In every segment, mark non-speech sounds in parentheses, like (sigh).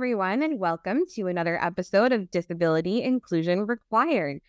Everyone, and welcome to another episode of Disability Inclusion Required.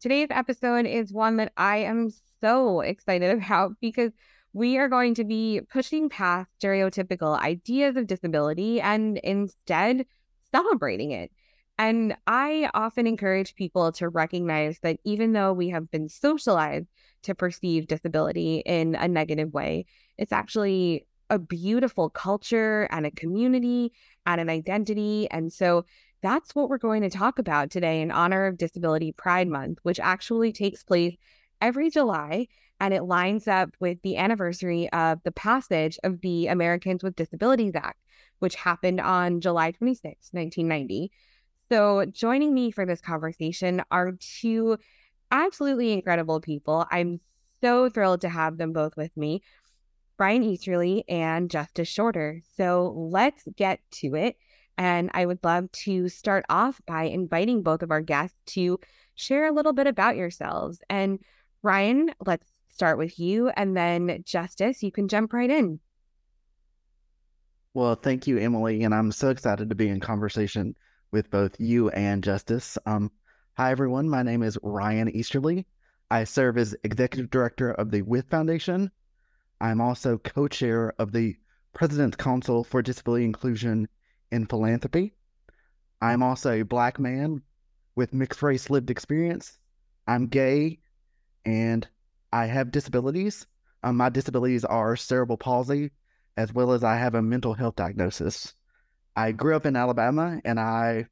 Today's episode is one that I am so excited (laughs) about because we are going to be pushing past stereotypical ideas of disability and instead celebrating it. And I often encourage people to recognize that even though we have been socialized to perceive disability in a negative way, it's actually a beautiful culture and a community and an identity. And so that's what we're going to talk about today in honor of Disability Pride Month, which actually takes place every July. And it lines up with the anniversary of the passage of the Americans with Disabilities Act, which happened on July 26, 1990. So, joining me for this conversation are two absolutely incredible people. I'm so thrilled to have them both with me. Ryan Easterly and Justice Shorter. So let's get to it. And I would love to start off by inviting both of our guests to share a little bit about yourselves. And Ryan, let's start with you. And then Justice, you can jump right in. Well, thank you, Emily. And I'm so excited to be in conversation with both you and Justice. Um, hi, everyone. My name is Ryan Easterly. I serve as Executive Director of the WITH Foundation, I'm also co chair of the President's Council for Disability Inclusion in Philanthropy. I'm also a Black man with mixed race lived experience. I'm gay and I have disabilities. Um, my disabilities are cerebral palsy, as well as I have a mental health diagnosis. I grew up in Alabama and I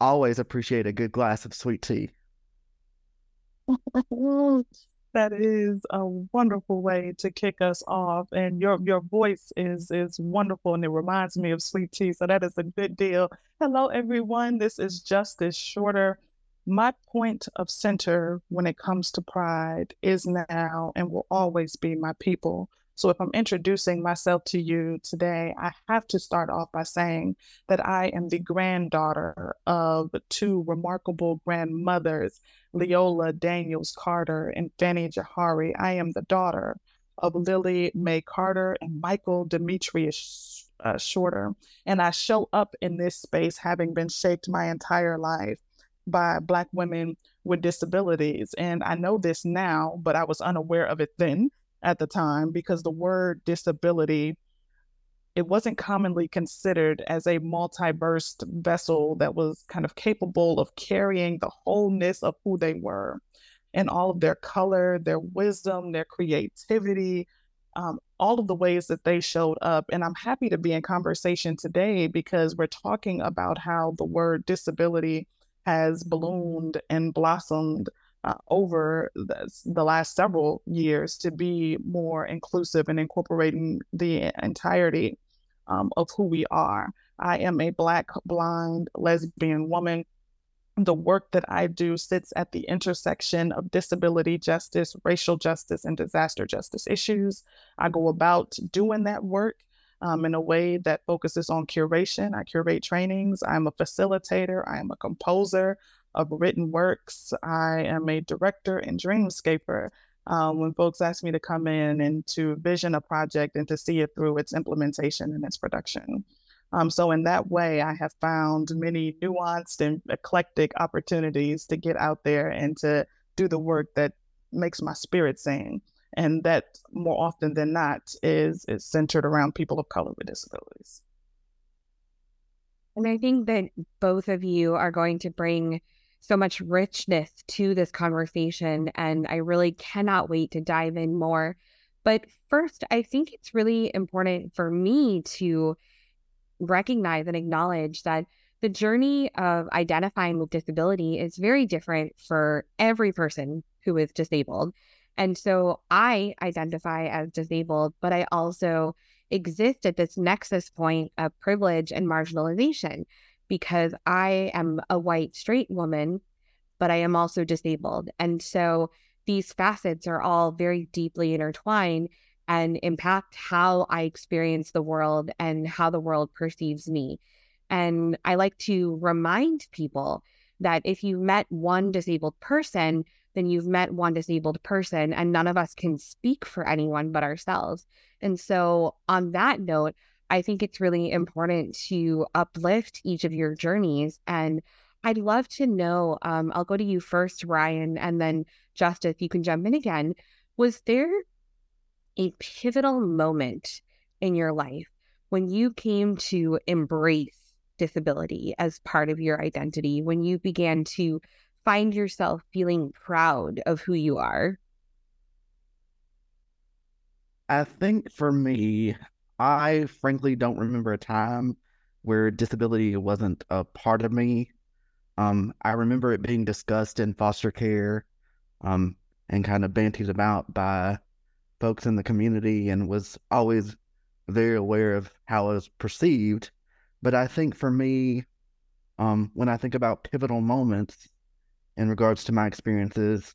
always appreciate a good glass of sweet tea. (laughs) that is a wonderful way to kick us off. And your your voice is is wonderful and it reminds me of sweet tea. So that is a good deal. Hello everyone. This is Justice Shorter. My point of center when it comes to pride is now and will always be my people. So if I'm introducing myself to you today, I have to start off by saying that I am the granddaughter of two remarkable grandmothers, Leola Daniels Carter and Fanny Jahari. I am the daughter of Lily Mae Carter and Michael Demetrius uh, Shorter. And I show up in this space having been shaped my entire life by Black women with disabilities. And I know this now, but I was unaware of it then at the time because the word disability it wasn't commonly considered as a multi-burst vessel that was kind of capable of carrying the wholeness of who they were and all of their color, their wisdom, their creativity, um, all of the ways that they showed up. And I'm happy to be in conversation today because we're talking about how the word disability has ballooned and blossomed uh, over the, the, last several years to be more inclusive and incorporating the entirety um, of who we are. I am a Black, blind, lesbian woman. The work that I do sits at the intersection of disability justice, racial justice, and disaster justice issues. I go about doing that work um, in a way that focuses on curation. I curate trainings. I'm a facilitator. I am a composer of written works. I am a director and dreamscaper. Um, when folks ask me to come in and to vision a project and to see it through its implementation and its production. Um, so, in that way, I have found many nuanced and eclectic opportunities to get out there and to do the work that makes my spirit sing. And that more often than not is, is centered around people of color with disabilities. And I think that both of you are going to bring so much richness to this conversation. And I really cannot wait to dive in more. But first, I think it's really important for me to recognize and acknowledge that the journey of identifying with disability is very different for every person who is disabled. And so I identify as disabled, but I also exist at this nexus point of privilege and marginalization because I am a white straight woman, but I am also disabled. And so these facets are all very deeply intertwined and impact how I experience the world and how the world perceives me. And I like to remind people that if you've met one disabled person, then you've met one disabled person, and none of us can speak for anyone but ourselves. And so, on that note, I think it's really important to uplift each of your journeys. And I'd love to know um, I'll go to you first, Ryan, and then Justice, you can jump in again. Was there a pivotal moment in your life when you came to embrace disability as part of your identity, when you began to find yourself feeling proud of who you are? I think for me, I frankly don't remember a time where disability wasn't a part of me. Um, I remember it being discussed in foster care, um, and kind of bantied about by folks in the community, and was always very aware of how it was perceived. But I think for me, um, when I think about pivotal moments in regards to my experiences,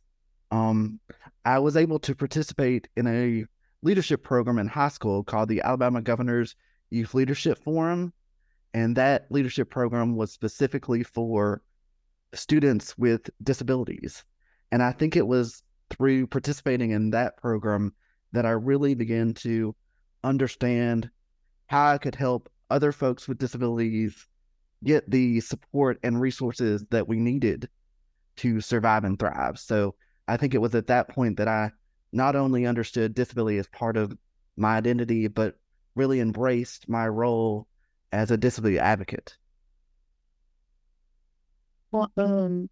um, I was able to participate in a leadership program in high school called the Alabama Governor's Youth Leadership Forum. And that leadership program was specifically for students with disabilities. And I think it was through participating in that program that I really began to understand how I could help other folks with disabilities get the support and resources that we needed to survive and thrive. So I think it was at that point that I not only understood disability as part of my identity, but really embraced my role as a disability advocate. Well, um,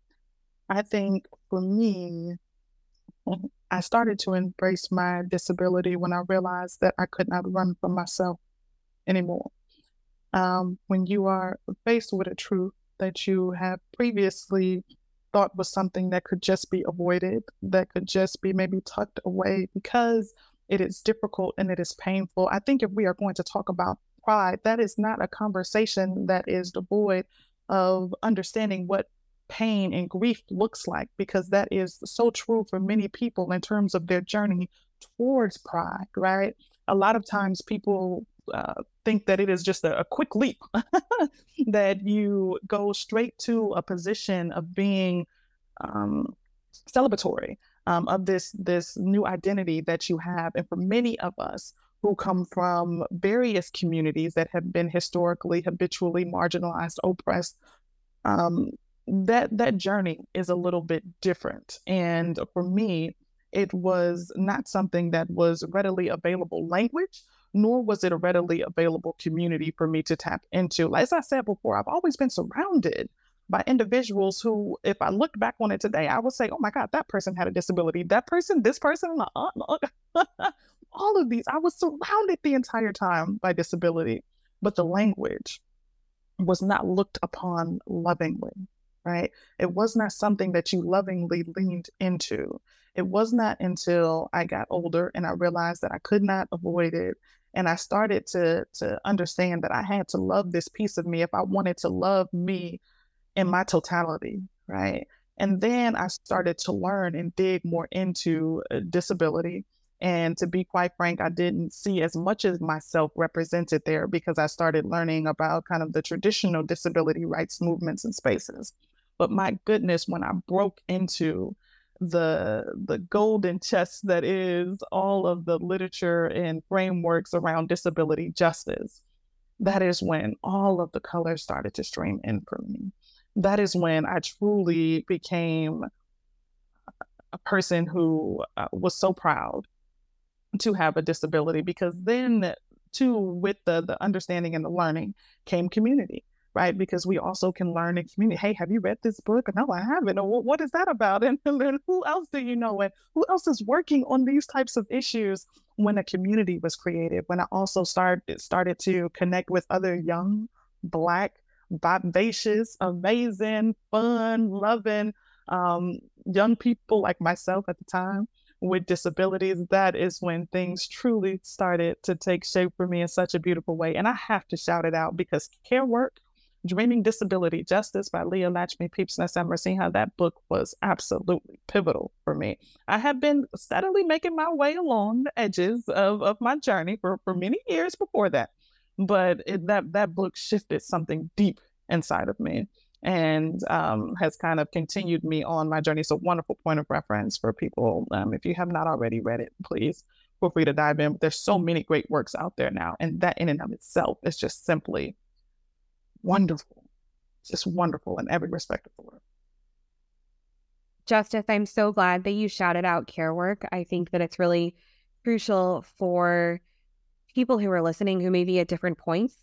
I think for me, I started to embrace my disability when I realized that I could not run from myself anymore. Um, when you are faced with a truth that you have previously thought was something that could just be avoided, that could just be maybe tucked away because it is difficult and it is painful. I think if we are going to talk about pride, that is not a conversation that is devoid of understanding what pain and grief looks like, because that is so true for many people in terms of their journey towards pride, right? A lot of times people uh, think that it is just a, a quick leap, (laughs) that you go straight to a position of being um, celebratory um, of this this new identity that you have. And for many of us who come from various communities that have been historically, habitually marginalized, oppressed, um, that that journey is a little bit different. And for me, it was not something that was readily available language nor was it a readily available community for me to tap into. As I said before, I've always been surrounded by individuals who, if I looked back on it today, I would say, oh my God, that person had a disability. That person, this person, uh, uh, (laughs) all of these, I was surrounded the entire time by disability, but the language was not looked upon lovingly, right? It was not something that you lovingly leaned into. It was not until I got older and I realized that I could not avoid it and I started to to understand that I had to love this piece of me if I wanted to love me in my totality, right? And then I started to learn and dig more into uh, disability. And to be quite frank, I didn't see as much as myself represented there because I started learning about kind of the traditional disability rights movements and spaces. But my goodness, when I broke into the the golden chest that is all of the literature and frameworks around disability justice. That is when all of the colors started to stream in for me. That is when i truly became a person who uh, was so proud to have a disability because then too with the the understanding and the learning came community right? Because we also can learn in community. Hey, have you read this book? No, I haven't. What is that about? (laughs) And, then who else do you know? And who else is working on these types of issues? When a community was created, when I also started started to connect with other young, black, vivacious, amazing, fun, loving um, young people like myself at the time with disabilities, that is when things truly started to take shape for me in such a beautiful way. And I have to shout it out because care work Dreaming Disability Justice by Leah Lakshmi Piepzna-Samarasinha. That book was absolutely pivotal for me. I have been steadily making my way along the edges of, of my journey for, for many years before that. But it, that, that book shifted something deep inside of me and um, has kind of continued me on my journey. It's a wonderful point of reference for people. Um, if you have not already read it, please feel free to dive in. There's so many great works out there now. And that in and of itself is just simply wonderful. Just wonderful in every respect of the word. Justice, I'm so glad that you shouted out care work. I think that it's really crucial for people who are listening who may be at different points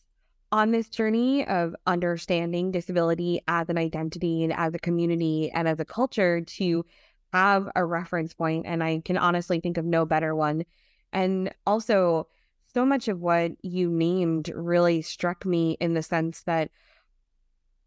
on this journey of understanding disability as an identity and as a community and as a culture to have a reference point. And I can honestly think of no better one. And also, so much of what you named really struck me in the sense that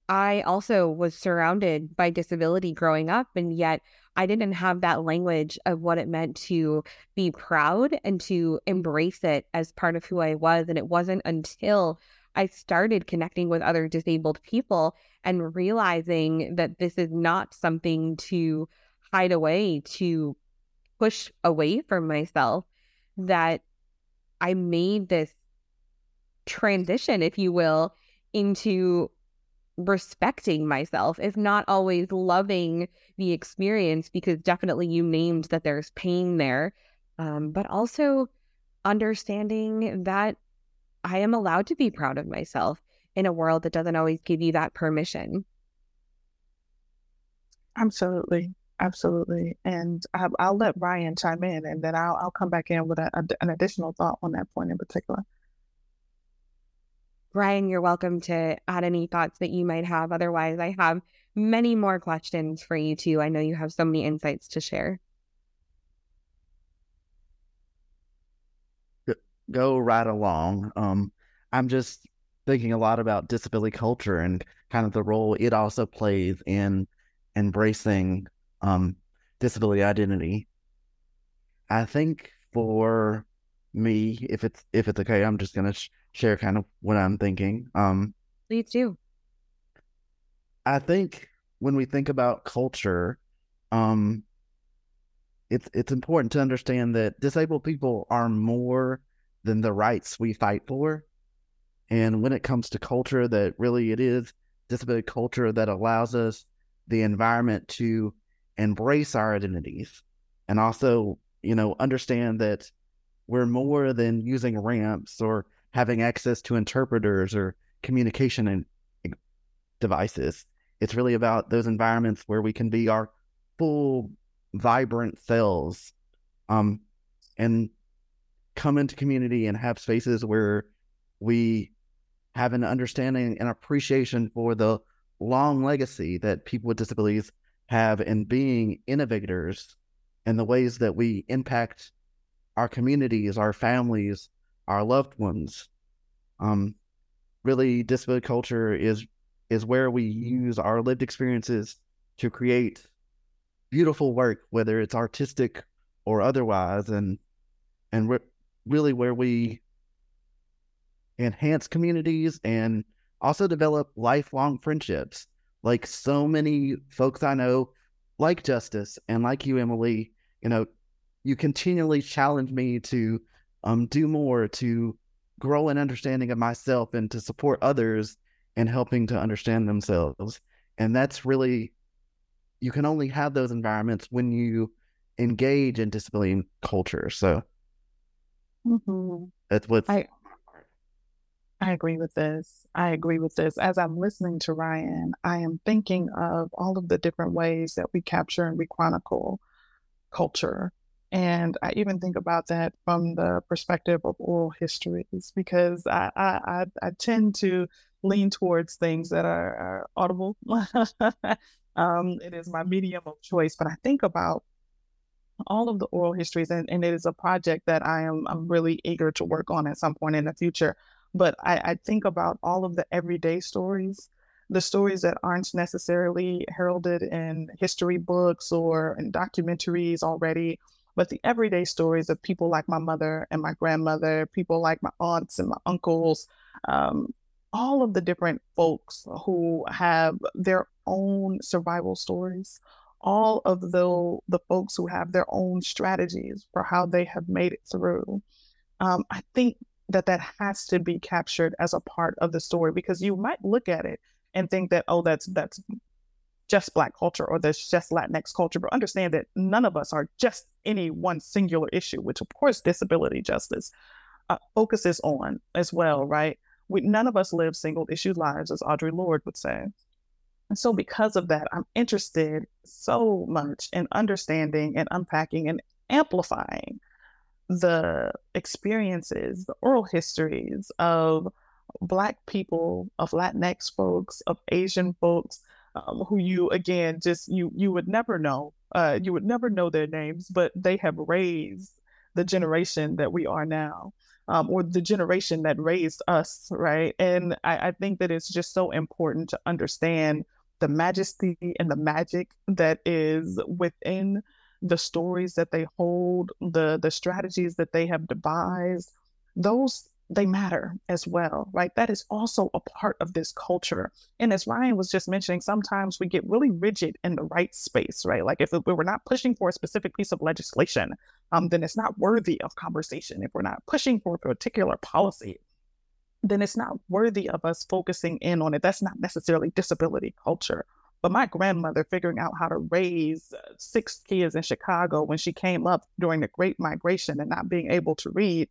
I also was surrounded by disability growing up, and yet I didn't have that language of what it meant to be proud and to embrace it as part of who I was. And it wasn't until I started connecting with other disabled people and realizing that this is not something to hide away, to push away from myself, that I made this transition, if you will, into respecting myself, if not always loving the experience, because definitely you named that there's pain there, um, but also understanding that I am allowed to be proud of myself in a world that doesn't always give you that permission. Absolutely. Absolutely. And I, will let Ryan chime in and then I'll, I'll come back in with a, a, an additional thought on that point in particular. Ryan, you're welcome to add any thoughts that you might have. Otherwise, I have many more questions for you too. I know you have so many insights to share. Go right along. Um, I'm just thinking a lot about disability culture and kind of the role it also plays in embracing um, disability identity. I think for me, if it's if it's okay, I'm just gonna sh- share kind of what I'm thinking. Um, Please do. I think when we think about culture, um, it's it's important to understand that disabled people are more than the rights we fight for. And when it comes to culture, that really it is disability culture that allows us the environment to embrace our identities and also, you know, understand that we're more than using ramps or having access to interpreters or communication and devices. It's really about those environments where we can be our full, vibrant selves, um, and come into community and have spaces where we have an understanding and appreciation for the long legacy that people with disabilities have in being innovators and the ways that we impact our communities, our families, our loved ones. Um, really, disability culture is is where we use our lived experiences to create beautiful work, whether it's artistic or otherwise, and and re- really where we enhance communities and also develop lifelong friendships. Like so many folks I know, like Justice and like you, Emily, you know, you continually challenge me to um, do more to grow an understanding of myself and to support others in helping to understand themselves. And that's really, you can only have those environments when you engage in disability culture. So mm-hmm. that's what I, I agree with this. I agree with this. As I'm listening to Ryan, I am thinking of all of the different ways that we capture and we chronicle culture and I even think about that from the perspective of oral histories because I, I, I, tend to lean towards things that are, are audible. (laughs) um, it is my medium of choice, but I think about all of the oral histories, and, and it is a project that I am I'm really eager to work on at some point in the future. But I, I think about all of the everyday stories, the stories that aren't necessarily heralded in history books or in documentaries already but the everyday stories of people like my mother and my grandmother, people like my aunts and my uncles, um, all of the different folks who have their own survival stories, all of the, the folks who have their own strategies for how they have made it through. Um, I think that that has to be captured as a part of the story because you might look at it and think that, oh, that's that's just Black culture or there's just Latinx culture, but understand that none of us are just any one singular issue, which of course disability justice uh, focuses on as well, right? We, none of us live single issue lives, as Audre Lorde would say. And so, because of that, I'm interested so much in understanding and unpacking and amplifying the experiences, the oral histories of Black people, of Latinx folks, of Asian folks, um, who you again just you you would never know, uh, you would never know their names, but they have raised the generation that we are now. Um, or the generation that raised us, right? And I, I think that it's just so important to understand the majesty and the magic that is within the stories that they hold, the the strategies that they have devised, those they matter as well, right? That is also a part of this culture. And as Ryan was just mentioning, sometimes we get really rigid in the right space, right? Like if we're not pushing for a specific piece of legislation, um, then it's not worthy of conversation. If we're not pushing for a particular policy, then it's not worthy of us focusing in on it. That's not necessarily disability culture. But my grandmother figuring out how to raise uh, six kids in Chicago when she came up during the Great Migration and not being able to read,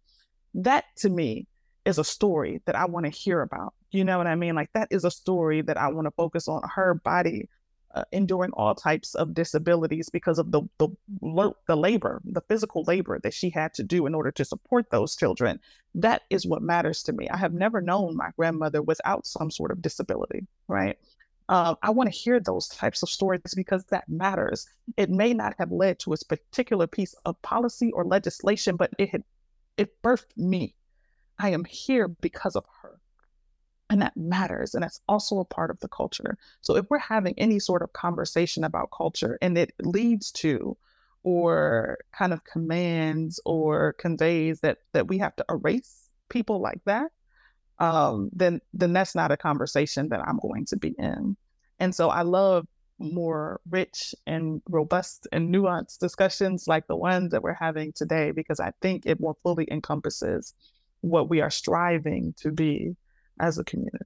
that to me is a story that I want to hear about. You know what I mean? Like that is a story that I want to focus on her body uh, enduring all types of disabilities because of the, the the labor, the physical labor that she had to do in order to support those children. That is what matters to me. I have never known my grandmother without some sort of disability, right? Uh, I want to hear those types of stories because that matters. It may not have led to a particular piece of policy or legislation, but it had it birthed me. I am here because of her. And that matters. And that's also a part of the culture. So if we're having any sort of conversation about culture and it leads to or kind of commands or conveys that that we have to erase people like that, um, then then that's not a conversation that I'm going to be in. And so I love more rich and robust and nuanced discussions like the ones that we're having today because I think it more fully encompasses what we are striving to be as a community.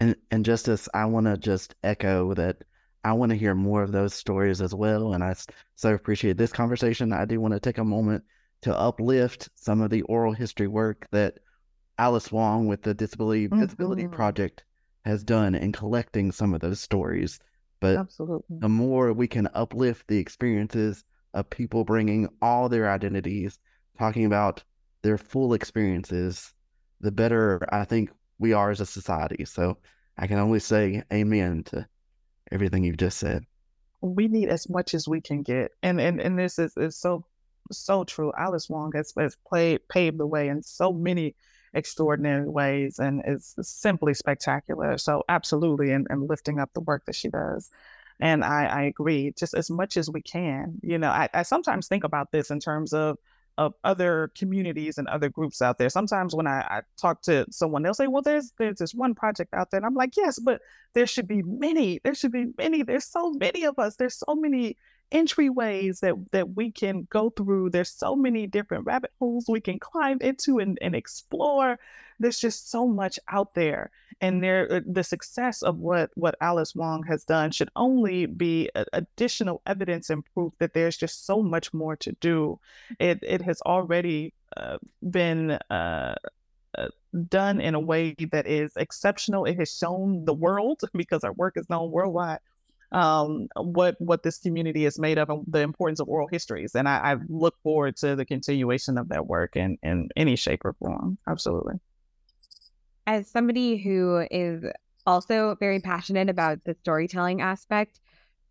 And and Justice, I want to just echo that I want to hear more of those stories as well. And I so appreciate this conversation. I do want to take a moment to uplift some of the oral history work that Alice Wong with the Disability mm-hmm. Visibility Project has done in collecting some of those stories. But Absolutely. the more we can uplift the experiences of people bringing all their identities, talking about their full experiences, the better I think we are as a society. So I can only say amen to everything you've just said. We need as much as we can get. And and, and this is, is so so true. Alice Wong has, has played paved the way in so many extraordinary ways and is simply spectacular. So absolutely, and, and lifting up the work that she does. And I, I agree, just as much as we can. You know, I, I sometimes think about this in terms of of other communities and other groups out there. Sometimes when I, I, talk to someone, they'll say, "Well, there's there's this one project out there," and I'm like, "Yes, but there should be many. There should be many. There's so many of us. There's so many entryways that that we can go through. There's so many different rabbit holes we can climb into and, and explore. There's just so much out there, and there uh, the success of what what Alice Wong has done should only be additional evidence and proof that there's just so much more to do. It it has already uh, been. Uh, uh, done in a way that is exceptional. It has shown the world (laughs) because our work is known worldwide um, what what this community is made of and the importance of oral histories. And I, I look forward to the continuation of that work in, in any shape or form. Absolutely. As somebody who is also very passionate about the storytelling aspect,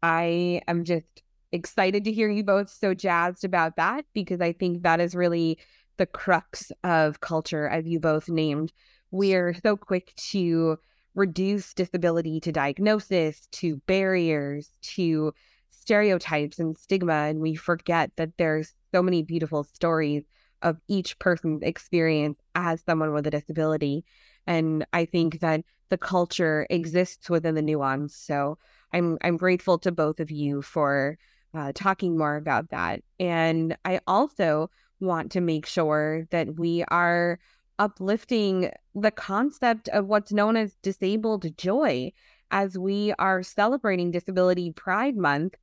I am just excited to hear you both so jazzed about that because I think that is really the crux of culture, as you both named. We're so quick to reduce disability to diagnosis, to barriers, to stereotypes and stigma. And we forget that there's so many beautiful stories of each person's experience as someone with a disability. And I think that the culture exists within the nuance. So I'm I'm grateful to both of you for uh, talking more about that. And I also want to make sure that we are uplifting the concept of what's known as disabled joy. as we are celebrating Disability Pride Month,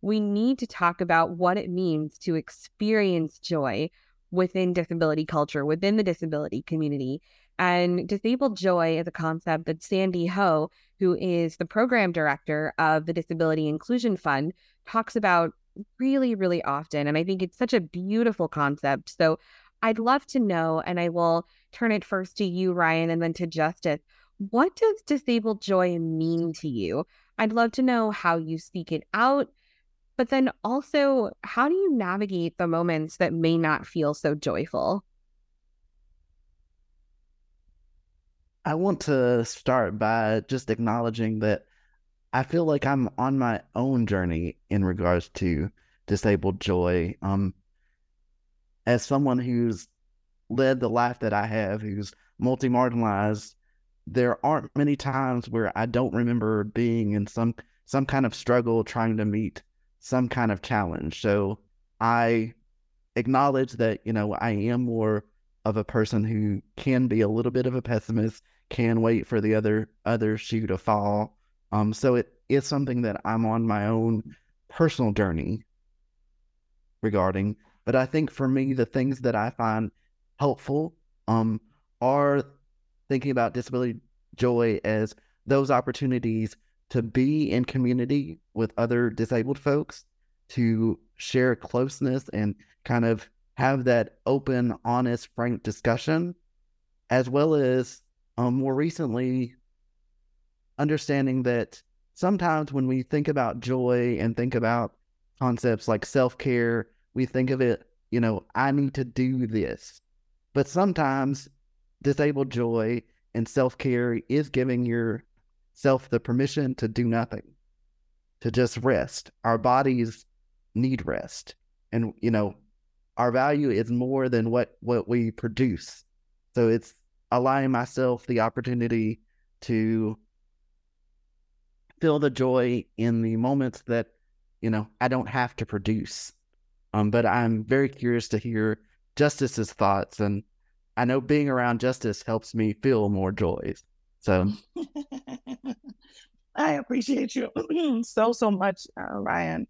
we need to talk about what it means to experience joy within disability culture, within the disability community. And disabled joy is a concept that Sandy Ho, who is the program director of the Disability Inclusion Fund, talks about really, really often. And I think it's such a beautiful concept. So I'd love to know, and I will turn it first to you, Ryan, and then to Justice. What does disabled joy mean to you? I'd love to know how you seek it out, but then also, how do you navigate the moments that may not feel so joyful? I want to start by just acknowledging that I feel like I'm on my own journey in regards to disabled joy. Um, as someone who's led the life that I have, who's multi marginalized, there aren't many times where I don't remember being in some some kind of struggle trying to meet some kind of challenge. So I acknowledge that, you know, I am more of a person who can be a little bit of a pessimist can wait for the other other shoe to fall. Um, so it is something that I'm on my own personal journey regarding. But I think for me, the things that I find helpful um, are thinking about disability joy as those opportunities to be in community with other disabled folks, to share closeness and kind of have that open, honest, frank discussion, as well as um, more recently, understanding that sometimes when we think about joy and think about concepts like self care, we think of it, you know, I need to do this. But sometimes disabled joy and self care is giving yourself the permission to do nothing, to just rest. Our bodies need rest. And, you know, our value is more than what, what we produce. So it's allowing myself the opportunity to feel the joy in the moments that you know I don't have to produce. Um, but I'm very curious to hear Justice's thoughts, and I know being around Justice helps me feel more joys. So (laughs) I appreciate you (clears throat) so so much, uh, Ryan.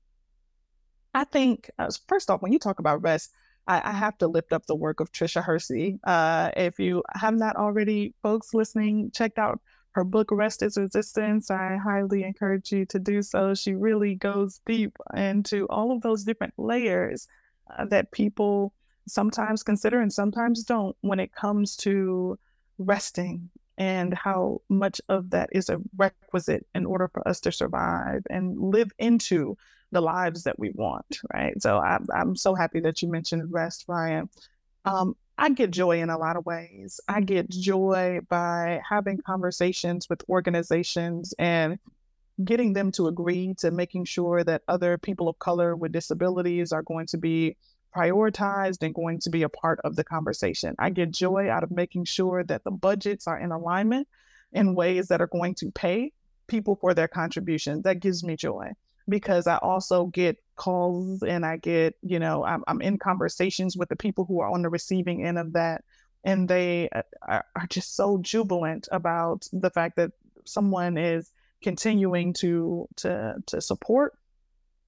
I think uh, first off, when you talk about rest, I, I, have to lift up the work of Tricia Hersey. Uh, if you have not already, folks listening, checked out her book Rest is Resistance. I highly encourage you to do so. She really goes deep into all of those different layers uh, that people sometimes consider and sometimes don't when it comes to resting and how much of that is a requisite in order for us to survive and live into the lives that we want, right? So I'm, I'm so happy that you mentioned rest, Ryan. Um, I get joy in a lot of ways. I get joy by having conversations with organizations and getting them to agree to making sure that other people of color with disabilities are going to be prioritized and going to be a part of the conversation. I get joy out of making sure that the budgets are in alignment in ways that are going to pay people for their contributions. That gives me joy because I also get calls and I get, you know, I'm, I'm in conversations with the people who are on the receiving end of that. And they uh, are, just so jubilant about the fact that someone is continuing to to to support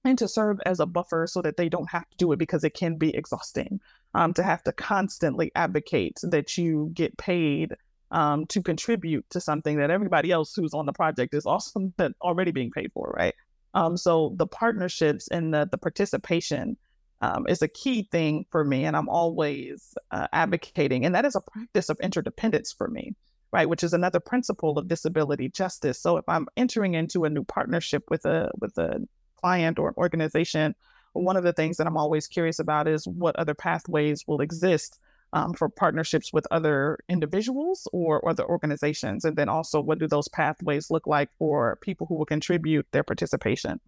and to serve as a buffer so that they don't have to do it because it can be exhausting um, to have to constantly advocate that you get paid um, to contribute to something that everybody else who's on the project is also (laughs) that already being paid for, right? Um, so the partnerships and the, the participation um, is a key thing for me. And I'm always uh, advocating. And that is a practice of interdependence for me, right? Which is another principle of disability justice. So if I'm entering into a new partnership with a with a client or an organization, one of the things that I'm always curious about is what other pathways will exist um, for partnerships with other individuals or other organizations? And then also, what do those pathways look like for people who will contribute their participation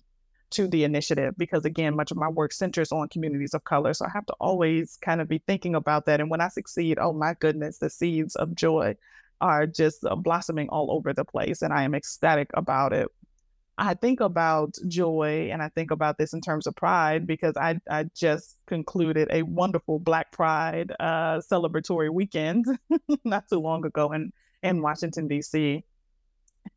to the initiative? Because again, much of my work centers on communities of color. So I have to always kind of be thinking about that. And when I succeed, oh my goodness, the seeds of joy are just uh, blossoming all over the place. And I am ecstatic about it. I think about joy and I think about this in terms of pride because I, I just concluded a wonderful Black Pride uh, celebratory weekend (laughs) not too long ago in, in Washington, D.C.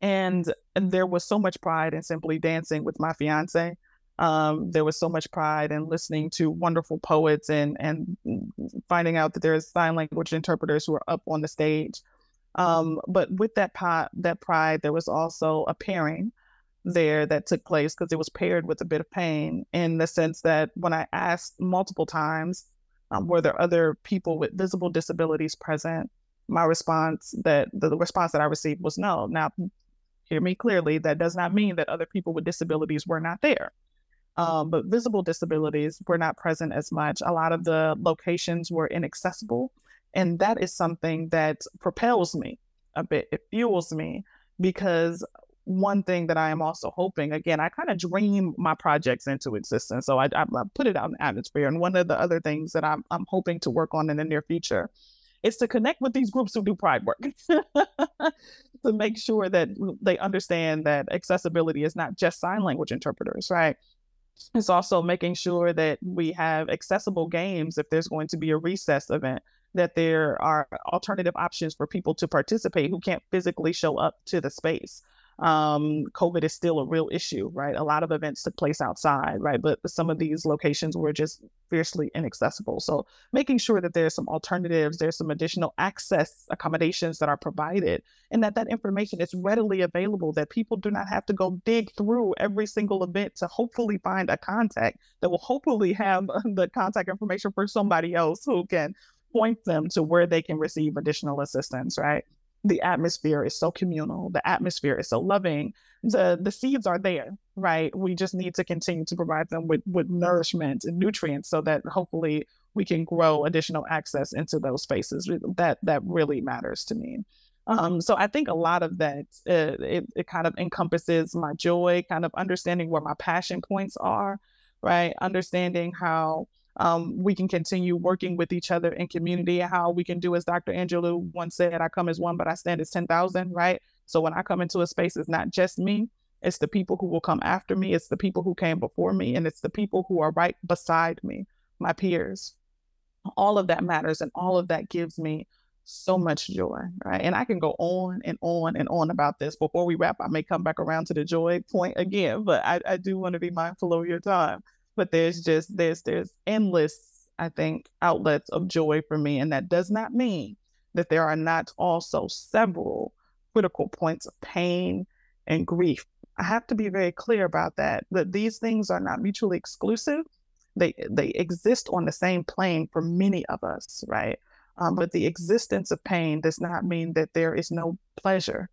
And, there was so much pride in simply dancing with my fiance. Um, there was so much pride in listening to wonderful poets and and finding out that there's sign language interpreters who are up on the stage. Um, but with that pride, that pride, there was also a pairing there that took place because it was paired with a bit of pain in the sense that when I asked multiple times, um, were there other people with visible disabilities present? My response that the, response that I received was no. Now, hear me clearly. That does not mean that other people with disabilities were not there. Um, but visible disabilities were not present as much. A lot of the locations were inaccessible. And that is something that propels me a bit. It fuels me because one thing that I am also hoping, again, I kind of dream my projects into existence. So I, I, I, put it out in the atmosphere. And one of the other things that I'm, I'm hoping to work on in the near future is to connect with these groups who do pride work (laughs) to make sure that they understand that accessibility is not just sign language interpreters, right? It's also making sure that we have accessible games if there's going to be a recess event that there are alternative options for people to participate who can't physically show up to the space um, COVID is still a real issue, right? A lot of events took place outside, right? But some of these locations were just fiercely inaccessible. So making sure that there's some alternatives, there's some additional access accommodations that are provided, and that that information is readily available, that people do not have to go dig through every single event to hopefully find a contact that will hopefully have (laughs) the contact information for somebody else who can point them to where they can receive additional assistance, right? The atmosphere is so communal the atmosphere is so loving the the seeds are there right? We just need to continue to provide them with with nourishment and nutrients so that hopefully we can grow additional access into those spaces. That that really matters to me. Um, so I think a lot of that uh, it, it kind of encompasses my joy, kind of understanding where my passion points are, right? Understanding how um, we can continue working with each other in community how we can do as Dr. Angelou once said, I come as one, but I stand as 10,000, right? So when I come into a space, it's not just me, it's the people who will come after me, it's the people who came before me, and it's the people who are right beside me, my peers. All of that matters, and all of that gives me so much joy, right? And I can go on and on and on about this. Before we wrap, I may come back around to the joy point again, but I, I do want to be mindful of your time but there's just there's there's endless i think outlets of joy for me and that does not mean that there are not also several critical points of pain and grief. I have to be very clear about that that these things are not mutually exclusive. They they exist on the same plane for many of us right? Um, but the existence of pain does not mean that there is no pleasure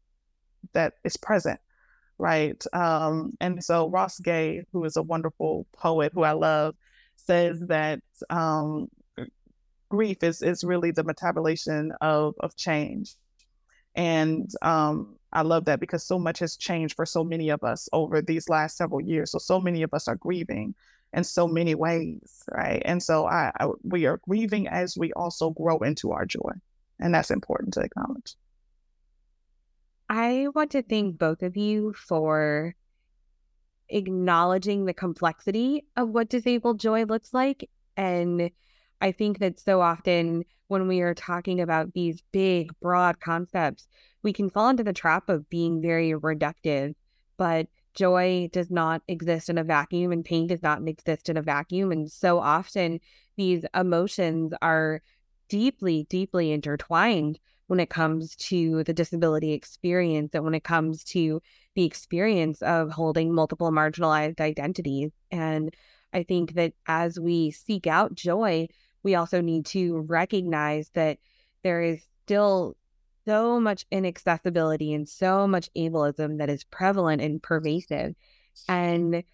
that is present right? Um, and so Ross Gay, who is a wonderful poet who I love, says that um, grief is is really the metabolization of of change, and um, I love that because so much has changed for so many of us over these last several years. So so many of us are grieving in so many ways, right? And so I, I we are grieving as we also grow into our joy, and that's important to acknowledge. I want to thank both of you for acknowledging the complexity of what disabled joy looks like. And I think that so often when we are talking about these big, broad concepts, we can fall into the trap of being very reductive. But joy does not exist in a vacuum and pain does not exist in a vacuum. And so often these emotions are deeply, deeply intertwined when it comes to the disability experience and when it comes to the experience of holding multiple marginalized identities. And I think that as we seek out joy, we also need to recognize that there is still so much inaccessibility and so much ableism that is prevalent and pervasive. And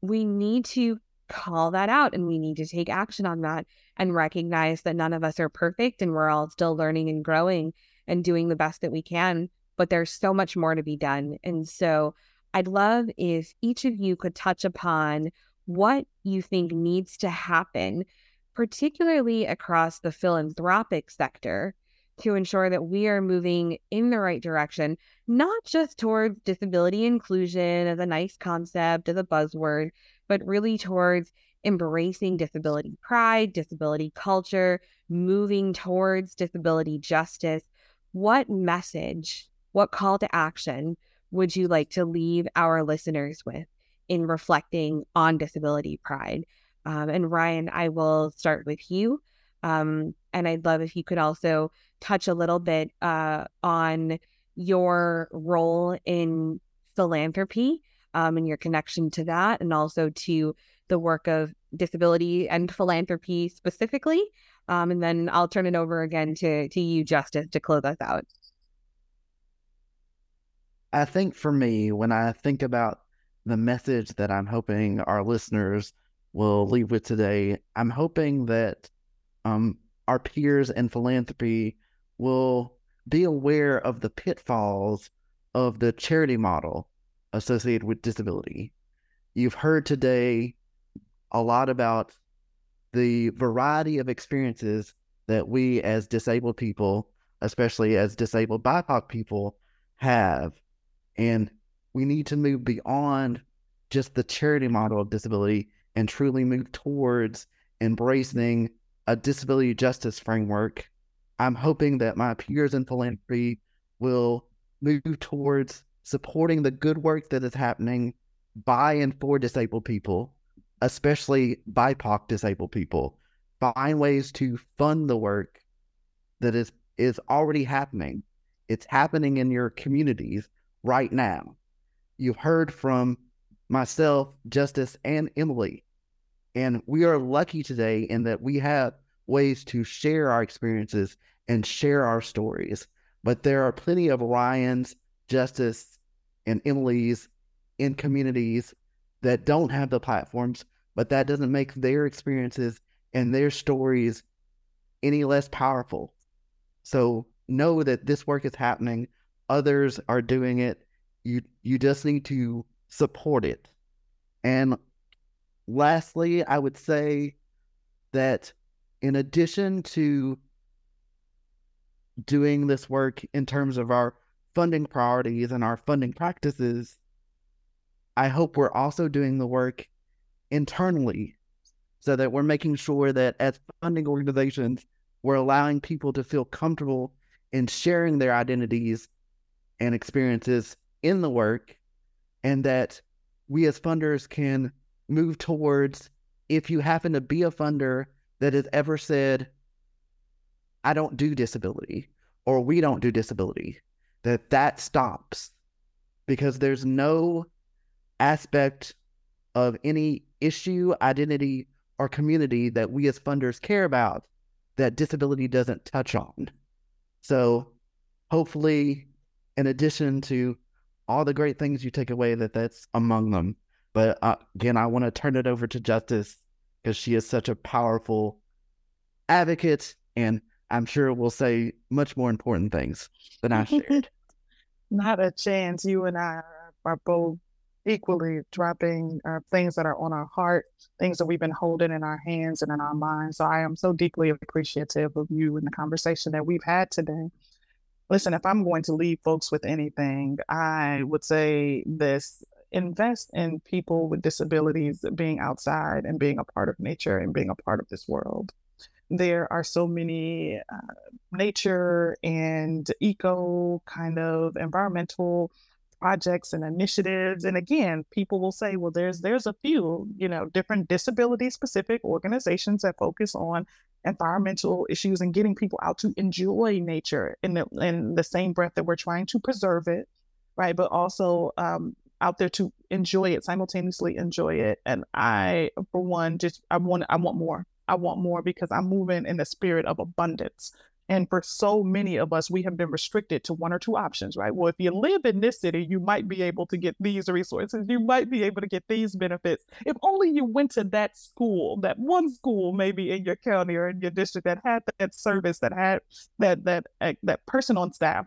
we need to call that out and we need to take action on that and recognize that none of us are perfect and we're all still learning and growing and doing the best that we can. But there's so much more to be done. And so I'd love if each of you could touch upon what you think needs to happen, particularly across the philanthropic sector, to ensure that we are moving in the right direction, not just towards disability inclusion as a nice concept, as a buzzword, but really towards embracing disability pride, disability culture, moving towards disability justice. What message, what call to action would you like to leave our listeners with in reflecting on disability pride? Um, and Ryan, I will start with you. Um, and I'd love if you could also touch a little bit uh, on your role in philanthropy um, and your connection to that, and also to the work of disability and philanthropy specifically. Um, and then I'll turn it over again to to you, Justice, to close us out. I think for me, when I think about the message that I'm hoping our listeners will leave with today, I'm hoping that um, our peers in philanthropy will be aware of the pitfalls of the charity model associated with disability. You've heard today a lot about the variety of experiences that we as disabled people, especially as disabled BIPOC people, have. And we need to move beyond just the charity model of disability and truly move towards embracing a disability justice framework. I'm hoping that my peers in philanthropy will move towards supporting the good work that is happening by and for disabled people, especially BIPOC disabled people. Find ways to fund the work that is is already happening. It's happening in your communities right now. You've heard from myself, Justice, and Emily. And we are lucky today in that we have ways to share our experiences and share our stories. But there are plenty of Ryan's, Justice, and Emily's in communities that don't have the platforms, but that doesn't make their experiences and their stories any less powerful. So know that this work is happening. Others are doing it. You you just need to support it. And lastly, I would say that in addition to doing this work in terms of our funding priorities and our funding practices, I hope we're also doing the work internally so that we're making sure that as funding organizations, we're allowing people to feel comfortable in sharing their identities and experiences in the work, and that we as funders can move towards if you happen to be a funder that has ever said, I don't do disability or we don't do disability, that that stops because there's no aspect of any issue, identity, or community that we as funders care about that disability doesn't touch on. So hopefully, in addition to all the great things you take away, that that's among them. But uh, again, I want to turn it over to Justice because she is such a powerful advocate, and I'm sure we'll say much more important things than I shared. (laughs) Not a chance. You and I are both equally dropping uh, things that are on our heart, things that we've been holding in our hands and in our minds. So I am so deeply appreciative of you and the conversation that we've had today. Listen, if I'm going to leave folks with anything, I would say this invest in people with disabilities being outside and being a part of nature and being a part of this world. There are so many uh, nature and eco kind of environmental projects and initiatives and again people will say well there's there's a few you know different disability specific organizations that focus on environmental issues and getting people out to enjoy nature in the in the same breath that we're trying to preserve it right but also um, out there to enjoy it, simultaneously enjoy it. And I, for one, just I want I want more. I want more because I'm moving in the spirit of abundance. And for so many of us, we have been restricted to one or two options, right? Well, if you live in this city, you might be able to get these resources. You might be able to get these benefits. If only you went to that school, that one school maybe in your county or in your district that had that service, that had that that uh, that person on staff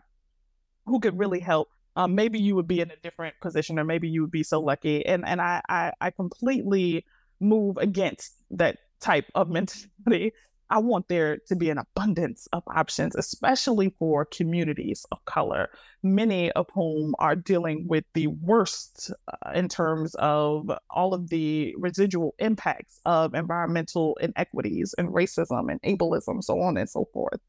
who could really help um, maybe you would be in a different position or maybe you would be so lucky. And and I I, I completely move against that type of (laughs) mentality. I want there to be an abundance of options, especially for communities of color, many of whom are dealing with the worst uh, in terms of all of the residual impacts of environmental inequities and racism and ableism, so on and so forth.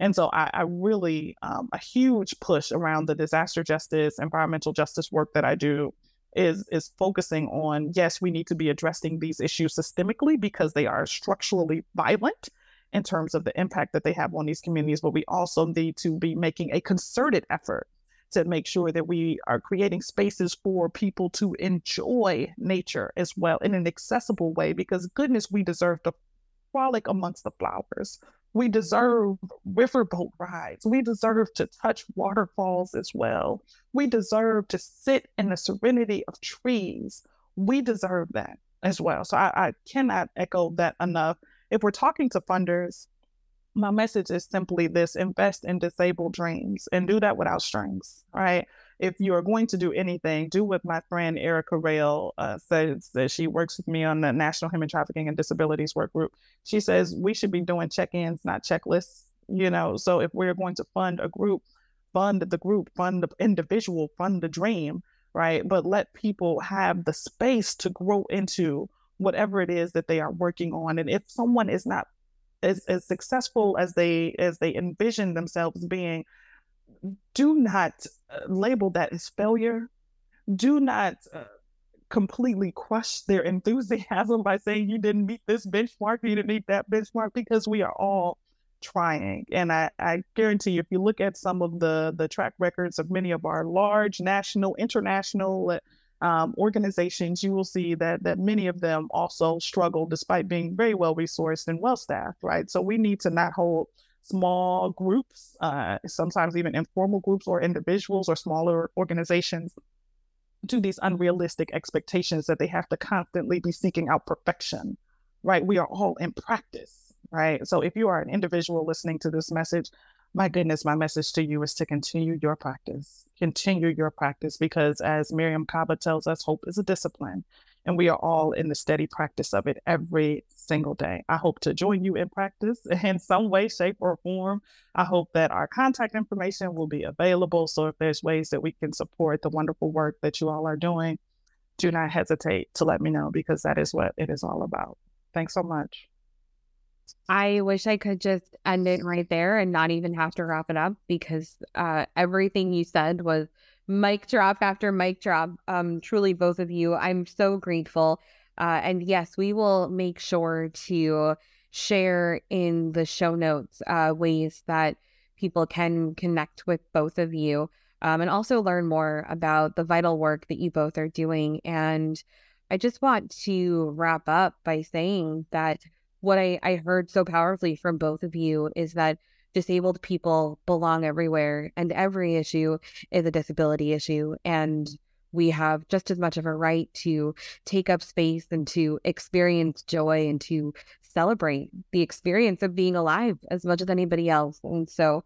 And so I, I really, um, a huge push around the disaster justice, environmental justice work that I do is is focusing on yes, we need to be addressing these issues systemically because they are structurally violent in terms of the impact that they have on these communities, but we also need to be making a concerted effort to make sure that we are creating spaces for people to enjoy nature as well in an accessible way because goodness we deserve to frolic amongst the flowers we deserve riverboat rides. We deserve to touch waterfalls as well. We deserve to sit in the serenity of trees. We deserve that as well. So I, I cannot echo that enough. If we're talking to funders, my message is simply this invest in disabled dreams and do that without strings, right? If you are going to do anything, do what my friend Erica Rail uh, says that she works with me on the National Human Trafficking and Disabilities Work Group. She says we should be doing check-ins, not checklists. You know, so if we're going to fund a group, fund the group, fund the individual, fund the dream, right? But let people have the space to grow into whatever it is that they are working on. And if someone is not as, as successful as they as they envision themselves being, do not uh, label that as failure. Do not uh, completely crush their enthusiasm by saying you didn't meet this benchmark, you didn't meet that benchmark, because we are all trying. And I, I guarantee you, if you look at some of the the track records of many of our large national, international uh, um, organizations, you will see that that many of them also struggle despite being very well resourced and well staffed. Right. So we need to not hold small groups, uh, sometimes even informal groups or individuals or smaller organizations to these unrealistic expectations that they have to constantly be seeking out perfection, right? We are all in practice, right? So if you are an individual listening to this message, my goodness, my message to you is to continue your practice. Continue your practice because, as Mariame Kaba tells us, hope is a discipline and we are all in the steady practice of it every single day. I hope to join you in practice (laughs) in some way, shape, or form. I hope that our contact information will be available. So if there's ways that we can support the wonderful work that you all are doing, do not hesitate to let me know because that is what it is all about. Thanks so much. I wish I could just end it right there and not even have to wrap it up because uh, everything you said was mic drop after mic drop. Um, truly, both of you, I'm so grateful. Uh, and yes, we will make sure to share in the show notes uh, ways that people can connect with both of you um, and also learn more about the vital work that you both are doing. And I just want to wrap up by saying that what I, I heard so powerfully from both of you is that disabled people belong everywhere and every issue is a disability issue and we have just as much of a right to take up space and to experience joy and to celebrate the experience of being alive as much as anybody else. And so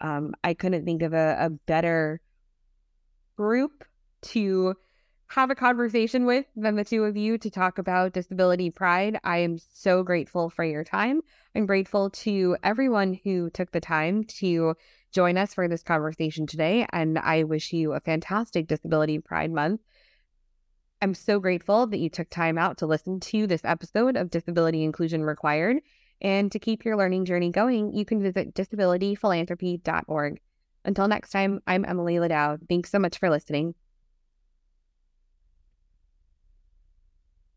um, i couldn't think of a, a better group to have a conversation with than the two of you to talk about disability pride. I am so grateful for your time. I'm grateful to everyone who took the time to join us for this conversation today. And I wish you a fantastic Disability Pride Month. I'm so grateful that you took time out to listen to this episode of Disability Inclusion Required. And to keep your learning journey going, you can visit disabilityphilanthropy.org. Until next time, I'm Emily Ladau. Thanks so much for listening.